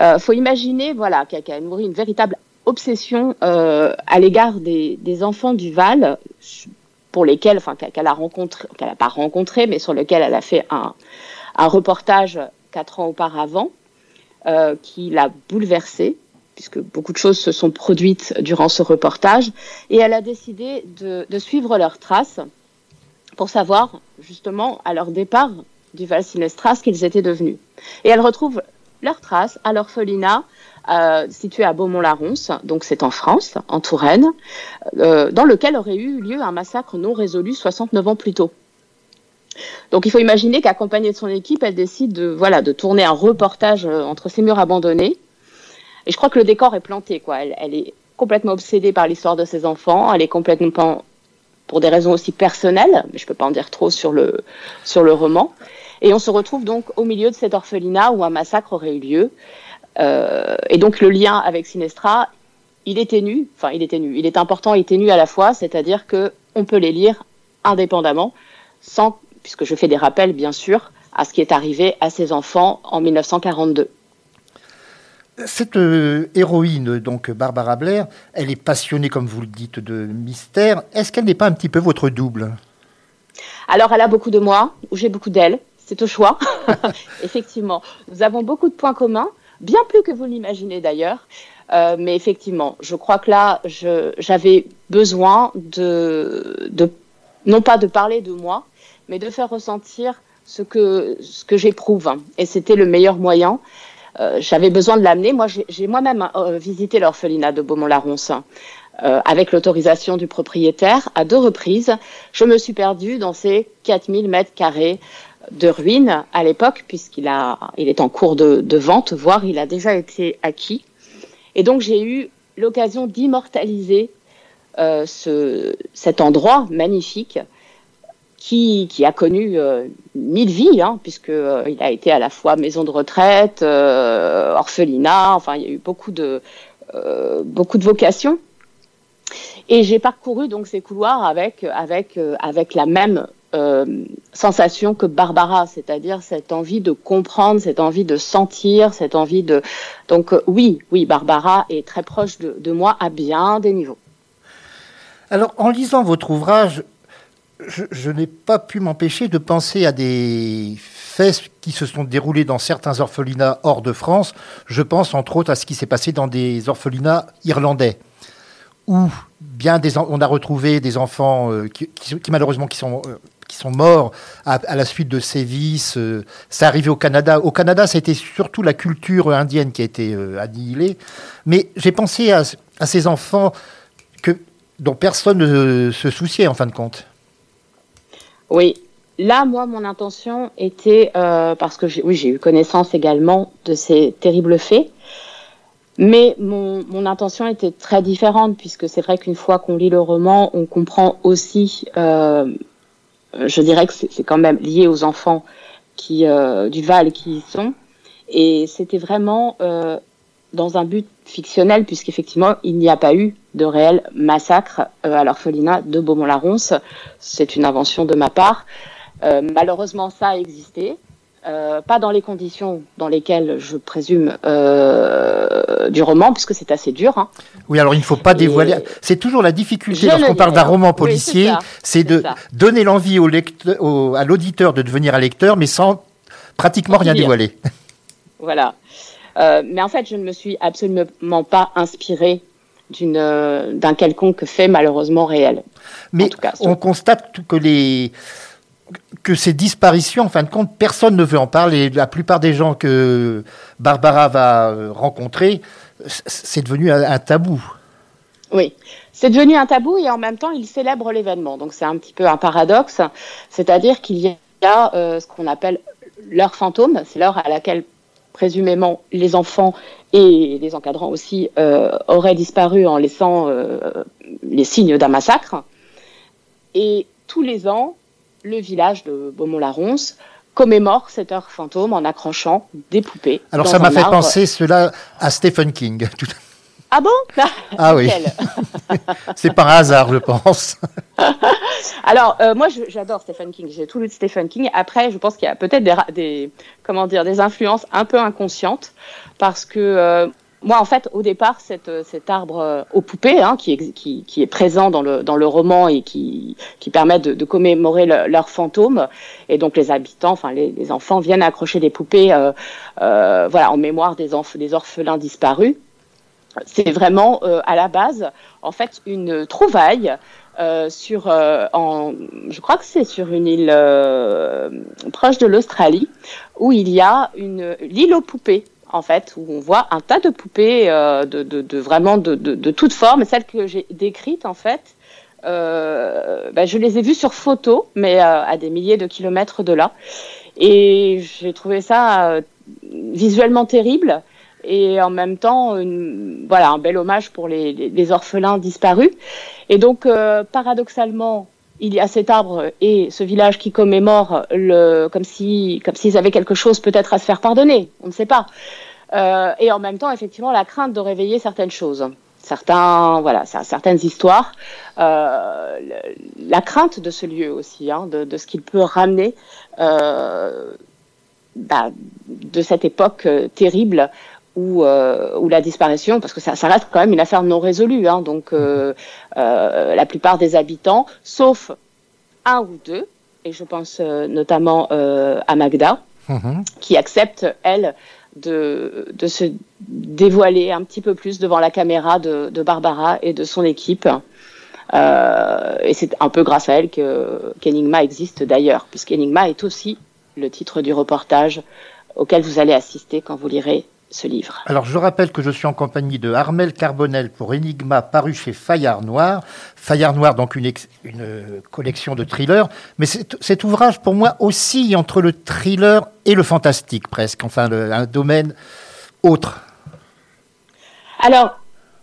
Euh, faut imaginer, voilà, qu'elle a nourri une véritable obsession euh, à l'égard des, des, enfants du Val, pour lesquels, enfin, qu'elle a rencontré, qu'elle n'a pas rencontré, mais sur lesquels elle a fait un, un reportage quatre ans auparavant, euh, qui l'a bouleversée, puisque beaucoup de choses se sont produites durant ce reportage, et elle a décidé de, de suivre leurs traces pour savoir, justement, à leur départ du Val Sinestras, ce qu'ils étaient devenus. Et elle retrouve leurs traces à l'orphelinat euh, à Beaumont-la-Ronce, donc c'est en France, en Touraine, euh, dans lequel aurait eu lieu un massacre non résolu 69 ans plus tôt. Donc il faut imaginer qu'accompagnée de son équipe, elle décide de, voilà, de tourner un reportage euh, entre ces murs abandonnés. Et je crois que le décor est planté, quoi. Elle, est complètement obsédée par l'histoire de ses enfants. Elle est complètement, pour des raisons aussi personnelles, mais je peux pas en dire trop sur le, sur le roman. Et on se retrouve donc au milieu de cet orphelinat où un massacre aurait eu lieu. Euh, et donc le lien avec Sinestra, il est ténu, enfin il est ténu, il est important et ténu à la fois, c'est-à-dire que on peut les lire indépendamment, sans, puisque je fais des rappels bien sûr, à ce qui est arrivé à ces enfants en 1942. Cette euh, héroïne, donc Barbara Blair, elle est passionnée, comme vous le dites, de mystère. Est-ce qu'elle n'est pas un petit peu votre double? Alors, elle a beaucoup de moi, ou j'ai beaucoup d'elle. C'est au choix. Effectivement, nous avons beaucoup de points communs bien plus que vous l'imaginez d'ailleurs. Euh, mais effectivement, je crois que là, j'avais besoin de, de, non pas de parler de moi, mais de faire ressentir ce que, ce que j'éprouve. Et c'était le meilleur moyen. Euh, j'avais besoin de l'amener. Moi, j'ai moi-même euh, visité l'orphelinat de Beaumont-la-Ronce. Euh, avec l'autorisation du propriétaire à deux reprises. Je me suis perdue dans ces 4000 mètres carrés de ruines à l'époque, puisqu'il a, il est en cours de, vente, voire il a déjà été acquis. Et donc j'ai eu l'occasion d'immortaliser euh, ce, cet endroit magnifique qui, qui a connu euh, mille vies, hein, puisque euh, il a été à la fois maison de retraite, orphelinat, enfin il y a eu beaucoup de beaucoup de vocations. Et j'ai parcouru donc ces couloirs avec avec avec la même euh, sensation que Barbara, c'est-à-dire cette envie de comprendre, cette envie de sentir, cette envie de... Donc euh, oui, oui, Barbara est très proche de, moi à bien des niveaux. Alors en lisant votre ouvrage, je, n'ai pas pu m'empêcher de penser à des faits qui se sont déroulés dans certains orphelinats hors de France. Je pense entre autres à ce qui s'est passé dans des orphelinats irlandais où bien on a retrouvé des enfants euh, qui, malheureusement qui sont sont morts à, la suite de sévices. Euh, c'est arrivé au Canada. Au Canada, c'était surtout la culture indienne qui a été euh, annihilée. Mais j'ai pensé à, ces enfants que, dont personne ne se souciait, en fin de compte. Oui. Là, moi, mon intention était, euh, parce que oui, j'ai eu connaissance également de ces terribles faits, mais mon, mon intention était très différente, puisque c'est vrai qu'une fois qu'on lit le roman, on comprend aussi, euh, je dirais que c'est quand même lié aux enfants qui, euh, du Val qui y sont, et c'était vraiment euh, dans un but fictionnel, puisqu'effectivement, il n'y a pas eu de réel massacre euh, à l'orphelinat de Beaumont-la-Ronce. C'est une invention de ma part. Euh, malheureusement, ça a existé. Euh, pas dans les conditions dans lesquelles je présume euh, du roman, puisque c'est assez dur. Hein. Oui, alors il ne faut pas dévoiler. C'est toujours la difficulté lorsqu'on le parle d'un roman policier, c'est de ça. donner l'envie au lecteur- au- à l'auditeur de devenir un lecteur, mais sans pratiquement rien dévoiler. Voilà. Euh, mais en fait, je ne me suis absolument pas inspirée d'un quelconque fait malheureusement réel. Mais tout cas, on constate que les que ces disparitions, en fin de compte, personne ne veut en parler. La plupart des gens que Barbara va euh, rencontrer, c'est devenu un, tabou. Oui, c'est devenu un tabou et en même temps, il célèbre l'événement. Donc c'est un petit peu un paradoxe, c'est-à-dire qu'il y a euh, ce qu'on appelle l'heure fantôme, c'est l'heure à laquelle présumément les enfants et les encadrants aussi euh, auraient disparu en laissant les signes d'un massacre. Et tous les ans, le village de Beaumont-la-Ronce commémore cette heure fantôme en accrochant des poupées. Alors ça m'a fait arbre. penser cela à Stephen King. Ah bon? Ah oui, Lequel c'est par hasard, je pense. Alors, euh, moi, j'adore Stephen King. J'ai tout lu de Stephen King. Après, je pense qu'il y a peut-être des, comment dire, des influences un peu inconscientes, parce que euh, moi, en fait, au départ, cette, euh, cet arbre euh, aux poupées, hein, qui, qui, qui est présent dans le, dans le roman et qui, qui permet de, de commémorer le- leur fantôme, et donc les habitants, enfin les, les enfants viennent accrocher des poupées, euh, euh, voilà, en mémoire des, des orphelins disparus. C'est vraiment euh, à la base, en fait, une trouvaille euh, sur, euh, en, je crois que c'est sur une île euh, proche de l'Australie, où il y a une l'île aux poupées, en fait, où on voit un tas de poupées euh, de, vraiment de, de, de toutes formes. Celles que j'ai décrites, en fait, euh, ben, je les ai vues sur photo, mais euh, à des milliers de kilomètres de là. Et j'ai trouvé ça visuellement terrible et en même temps voilà un bel hommage pour les, les, orphelins disparus et donc paradoxalement il y a cet arbre et ce village qui commémore comme si comme s'ils avaient quelque chose peut-être à se faire pardonner. On ne sait pas. Euh, et en même temps effectivement la crainte de réveiller certaines choses. Certains voilà cer- certaines histoires. Euh, la crainte de ce lieu aussi hein, de, ce qu'il peut ramener euh, bah, de cette époque terrible où, euh, où la disparition, parce que ça, ça reste quand même une affaire non résolue, hein, donc euh, euh, la plupart des habitants, sauf un ou deux, et je pense euh, notamment euh, à Magda, Mhm. qui accepte, elle, de, de se dévoiler un petit peu plus devant la caméra de, de Barbara et de son équipe. Euh, et c'est un peu grâce à elle que qu'Enigma existe d'ailleurs, puisqu'Enigma est aussi le titre du reportage auquel vous allez assister quand vous lirez ce livre. Alors je rappelle que je suis en compagnie de Armel Carbonel pour Enigma paru chez Fayard Noir. Fayard Noir, donc une, ex- une euh, collection de thrillers. Mais cet ouvrage, pour moi, oscille entre le thriller et le fantastique presque. Enfin, le- un domaine autre. Alors,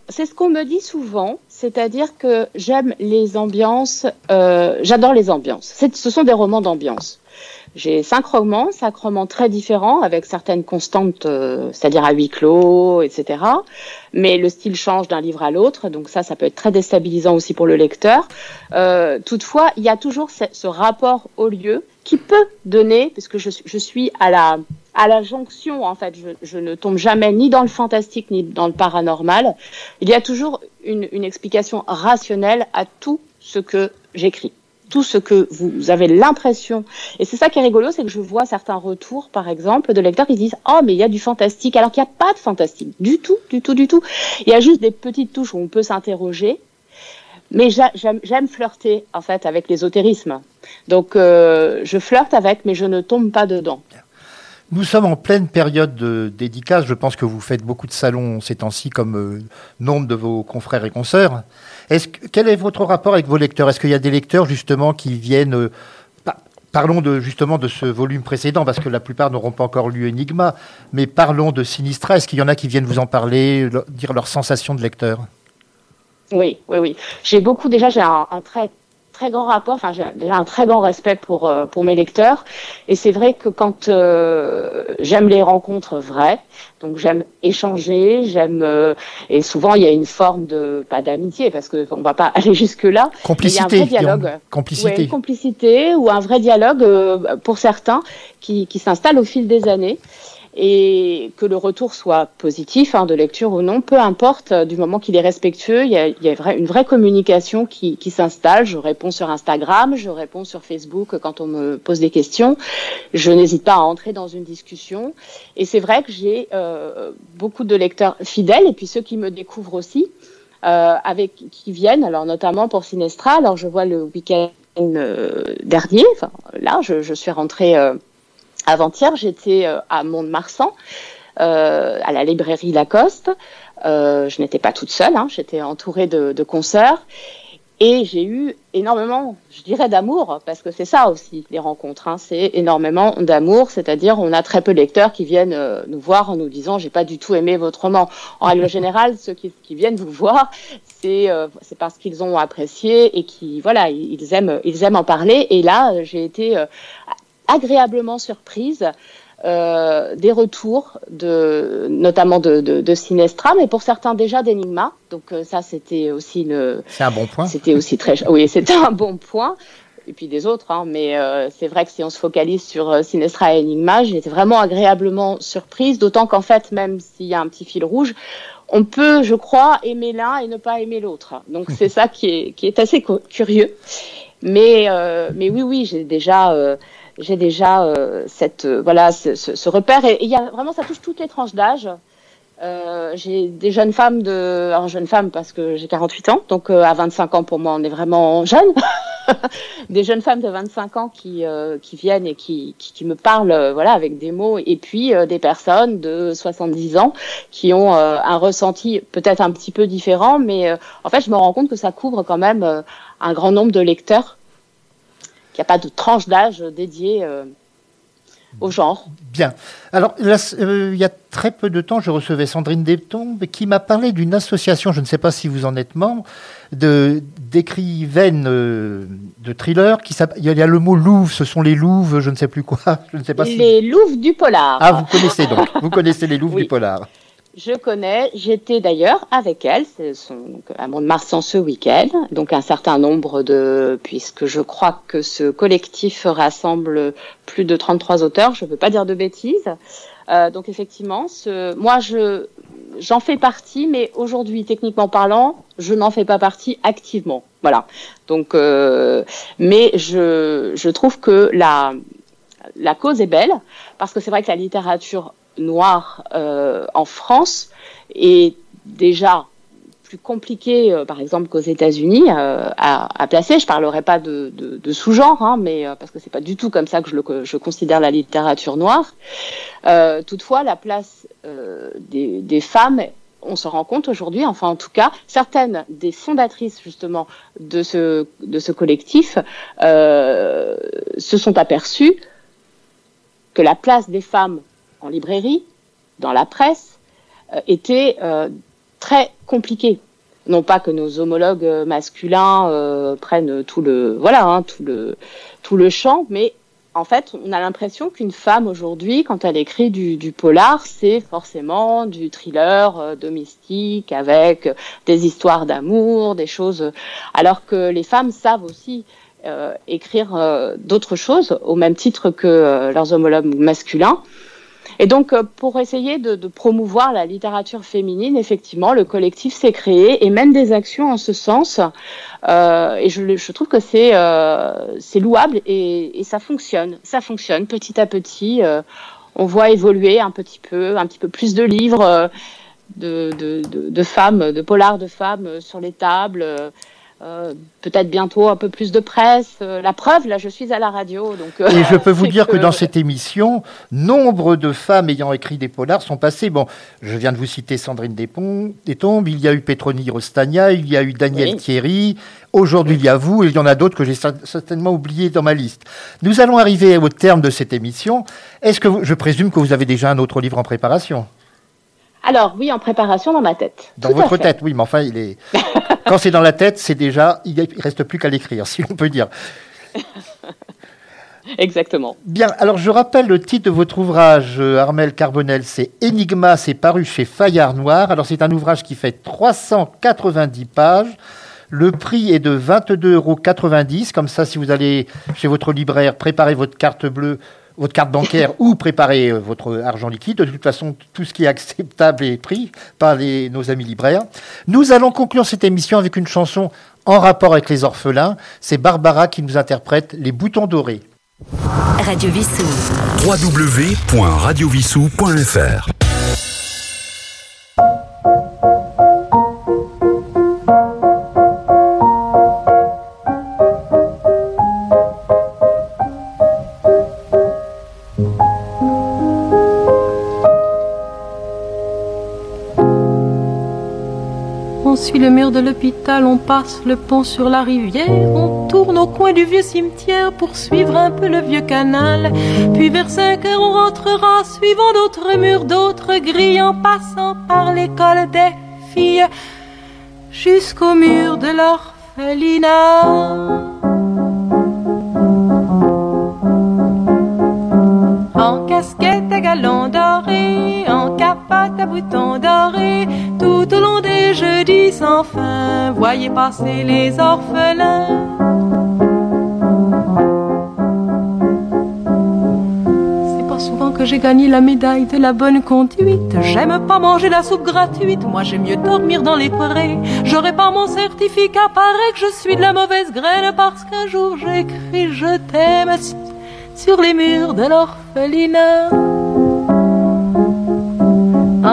c'est ce qu'on me dit souvent, c'est-à-dire que j'aime les ambiances, euh, j'adore les ambiances. Ce sont des romans d'ambiance. J'ai cinq romans, cinq romans très différents, avec certaines constantes, euh, c'est-à-dire à huis clos, etc. Mais le style change d'un livre à l'autre, donc ça, ça peut être très déstabilisant aussi pour le lecteur. Euh, toutefois, il y a toujours ce, rapport au lieu qui peut donner, puisque je, je suis à la, à la jonction, en fait, je, je ne tombe jamais ni dans le fantastique ni dans le paranormal. Il y a toujours une, une explication rationnelle à tout ce que j'écris tout ce que vous avez l'impression. Et c'est ça qui est rigolo, c'est que je vois certains retours, par exemple, de lecteurs qui disent Oh, mais il y a du fantastique, alors qu'il n'y a pas de fantastique. Du tout, du tout, du tout. Il y a juste des petites touches où on peut s'interroger. Mais j'a- j'aime j'aime flirter, en fait, avec l'ésotérisme. Donc, euh, je flirte avec, mais je ne tombe pas dedans. Nous sommes en pleine période de dédicace. Je pense que vous faites beaucoup de salons ces temps-ci, comme euh, nombre de vos confrères et consoeurs. Quel est votre rapport avec vos lecteurs? Est-ce qu'il y a des lecteurs justement qui viennent, euh, Parlons justement de ce volume précédent, parce que la plupart n'auront pas encore lu Enigma, mais parlons de Sinistra. Est-ce qu'il y en a qui viennent vous en parler, le- dire leur sensation de lecteur? Oui, oui, oui. J'ai beaucoup déjà, j'ai un, un très grand rapport, enfin j'ai un très grand respect pour euh, pour mes lecteurs, et c'est vrai que quand euh, j'aime les rencontres vraies, donc j'aime échanger, j'aime euh, et souvent il y a une forme de pas d'amitié parce que on va pas aller jusque là, Complicité. il y a un vrai dialogue. Complicité. Ouais, une complicité ou un vrai dialogue euh, pour certains qui, qui s'installe au fil des années et que le retour soit positif hein, de lecture ou non, peu importe, euh, du moment qu'il est respectueux, il y a, il y a une vraie communication qui, qui s'installe. Je réponds sur Instagram, je réponds sur Facebook quand on me pose des questions. Je n'hésite pas à entrer dans une discussion. Et c'est vrai que j'ai euh, beaucoup de lecteurs fidèles et puis ceux qui me découvrent aussi, euh, avec qui viennent, alors notamment pour Sinestra. Alors je vois le week-end euh, dernier, enfin là, je, je suis rentrée euh, avant-hier, j'étais euh, à Mont-de-Marsan, euh, à la librairie Lacoste. Euh, je n'étais pas toute seule, hein, j'étais entourée de, de consoeurs. Et j'ai eu énormément, je dirais, d'amour, parce que c'est ça aussi, les rencontres. Hein, c'est énormément d'amour, c'est-à-dire on a très peu de lecteurs qui viennent euh, nous voir en nous disant j'ai pas du tout aimé votre roman. En règle générale, ceux qui, qui viennent vous voir, c'est euh, c'est parce qu'ils ont apprécié et qui voilà, ils aiment ils aiment en parler. Et là, j'ai été euh, agréablement surprise euh, des retours de notamment de, de, de Sinestra, mais pour certains déjà d'Enigma. Donc euh, ça, c'était aussi une C'est un bon point. c'était aussi très, oui, c'était un bon point. Et puis des autres, hein, mais euh, c'est vrai que si on se focalise sur euh, Sinestra et Enigma, été vraiment agréablement surprise, d'autant qu'en fait, même s'il y a un petit fil rouge, on peut, je crois, aimer l'un et ne pas aimer l'autre. Donc c'est ça qui est, qui est assez cu- curieux. Mais, euh, mais oui, oui, j'ai déjà, euh, j'ai déjà euh, cette, euh, voilà, ce, ce, ce repère. Et il y a vraiment, ça touche toutes les tranches d'âge. Euh, j'ai des jeunes femmes de, alors jeunes femmes parce que j'ai 48 ans, donc euh, à 25 ans pour moi on est vraiment jeune. des jeunes femmes de 25 ans qui euh, qui viennent et qui, qui qui me parlent, voilà, avec des mots, et puis des personnes de 70 ans qui ont un ressenti peut-être un petit peu différent, mais en fait je me rends compte que ça couvre quand même un grand nombre de lecteurs, n'y a pas de tranche d'âge dédiée euh, au genre. Bien. Alors, là, euh, il y a très peu de temps, je recevais Sandrine Deptombe qui m'a parlé d'une association, je ne sais pas si vous en êtes membre, de d'écrivaines euh, de thrillers. Qui il y a il y a le mot louve, ce sont les louves, je ne sais plus quoi. Je ne sais pas si. Les louves du polar. Ah, vous connaissez donc. Vous connaissez les louves Oui. du polar. Je connais, j'étais d'ailleurs avec elle, c'est son, donc, à Mont-de-Marsan ce week-end, donc un certain nombre de, puisque je crois que ce collectif rassemble plus de 33 auteurs, je ne veux pas dire de bêtises. Euh, donc effectivement, ce, moi je, j'en fais partie, mais aujourd'hui, techniquement parlant, je n'en fais pas partie activement. Voilà. Donc, euh, mais je, je trouve que la, la cause est belle, parce que c'est vrai que la littérature noire euh, en France est déjà plus compliquée, euh, par exemple, qu'aux États-Unis euh, à, à placer. Je parlerai pas de, de, de sous-genre, hein, mais euh, parce que c'est pas du tout comme ça que je, le, que je considère la littérature noire. Euh, toutefois, la place euh, des, des femmes on se rend compte aujourd'hui, enfin en tout cas, certaines des fondatrices justement de ce, de ce collectif euh, se sont aperçues que la place des femmes en librairie, dans la presse, euh, était euh, très compliquée. Non pas que nos homologues euh, masculins euh, prennent tout le voilà hein, tout le tout le champ, mais en fait, on a l'impression qu'une femme aujourd'hui, quand elle écrit du, du polar, c'est forcément du thriller euh, domestique avec des histoires d'amour, des choses. Alors que les femmes savent aussi euh, écrire euh, d'autres choses au même titre que leurs homologues masculins. Et donc, euh, pour essayer de, promouvoir la littérature féminine, effectivement, le collectif s'est créé et mène des actions en ce sens. Euh, et je, trouve que c'est euh, louable et, ça fonctionne. Ça fonctionne petit à petit. On voit évoluer un petit peu, un petit peu plus de livres de, de femmes, de polars de femmes sur les tables. Euh, peut-être bientôt un peu plus de presse. Euh, la preuve, là, je suis à la radio. Donc, euh, Et je peux vous dire que dans cette émission, nombre de femmes ayant écrit des polars sont passées. Bon, je viens de vous citer Sandrine Destombes, il y a eu Petroni Rostagna, il y a eu Daniel Oui. Thierry, aujourd'hui il y a vous, et il y en a d'autres que j'ai cer- certainement oubliés dans ma liste. Nous allons arriver au terme de cette émission. Est-ce que vous- je présume que vous avez déjà un autre livre en préparation? Alors, oui, en préparation dans ma tête. Dans Tout votre tête, oui, mais enfin, il est. Quand c'est dans la tête, c'est déjà. Il ne reste plus qu'à l'écrire, si on peut dire. Exactement. Bien, alors je rappelle le titre de votre ouvrage, euh, Armel Carbonel, c'est Enigma, c'est paru chez Fayard Noir. Alors c'est un ouvrage qui fait 390 pages. Le prix est de 22,90 euros. Comme ça, si vous allez chez votre libraire, préparer votre carte bleue, votre carte bancaire ou préparer euh, votre argent liquide. De toute façon, tout ce qui est acceptable est pris par les- nos amis libraires. Nous allons conclure cette émission avec une chanson en rapport avec les orphelins. C'est Barbara qui nous interprète Les boutons dorés. Radio Vissou. www.radiovissou.fr Le mur de l'hôpital, on passe le pont sur la rivière, on tourne au coin du vieux cimetière pour suivre un peu le vieux canal. Puis vers 5 heures, on rentrera, suivant d'autres murs, d'autres grilles, en passant par l'école des filles, jusqu'au mur de l'orphelinat. Casquette à galons dorés, en capote à boutons dorés, tout au long des jeudis sans fin, voyez passer les orphelins. C'est pas souvent que j'ai gagné la médaille de la bonne conduite. J'aime pas manger la soupe gratuite, moi j'aime mieux dormir dans les prés. J'aurais pas mon certificat, paraît que je suis de la mauvaise graine parce qu'un jour j'écris je t'aime sur les murs de l'orphelinat.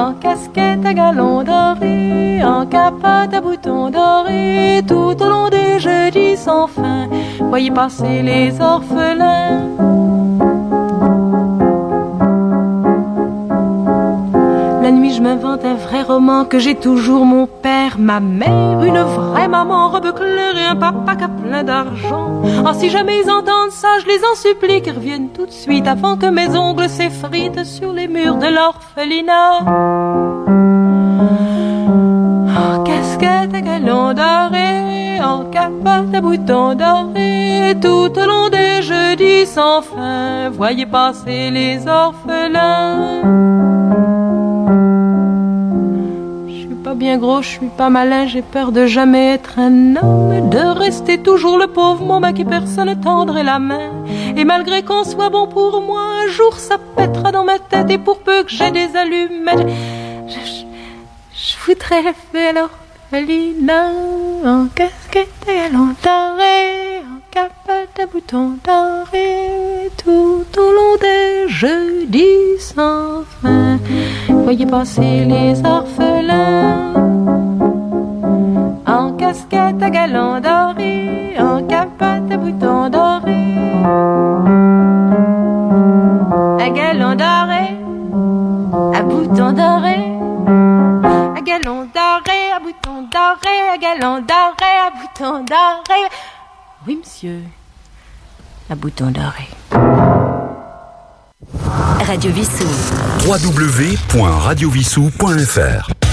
En casquette à galons dorés, en capote à boutons dorés, tout au long des jeudis sans fin, voyez passer les orphelins. La nuit, je m'invente un vrai roman que j'ai toujours mon père, ma mère, une vraie maman, robe claire et un papa qui a plein d'argent. Ah, si jamais ils entendent ça, je les en supplie qu'ils reviennent tout de suite avant que mes ongles s'effritent sur les murs de l'orphelinat. En casquette à galons dorés, en capote à boutons dorés, tout au long des jeudis sans fin, voyez passer les orphelins. Pas bien gros, je suis pas malin, j'ai peur de jamais être un homme, de rester toujours le pauvre môme à qui personne tendrait la main. Et malgré qu'on soit bon pour moi, un jour ça pètera dans ma tête, et pour peu que j'ai des allumettes, je, je- je voudrais rêver à l'orphelinat, en casquette et à doré, en capote à boutons dorés, tout au long des jeudis sans fin. Voyez passer les orphelins en casquette à galons dorés, en capote à boutons dorés, à galons dorés, à boutons dorés, à galons dorés, à boutons dorés, à galons dorés, à boutons dorés. Oui, monsieur, à boutons dorés. Radio Vissou. www.radiovissou.fr